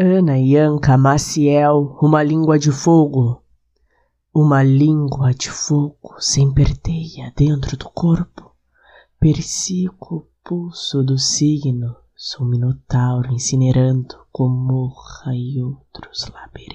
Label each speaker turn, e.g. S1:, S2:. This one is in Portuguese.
S1: Ana Yanka Maciel, uma língua de fogo. Uma língua de fogo sem perteia dentro do corpo. persico, o pulso do signo, sou minotauro incinerando Gomorra e outros labirintos.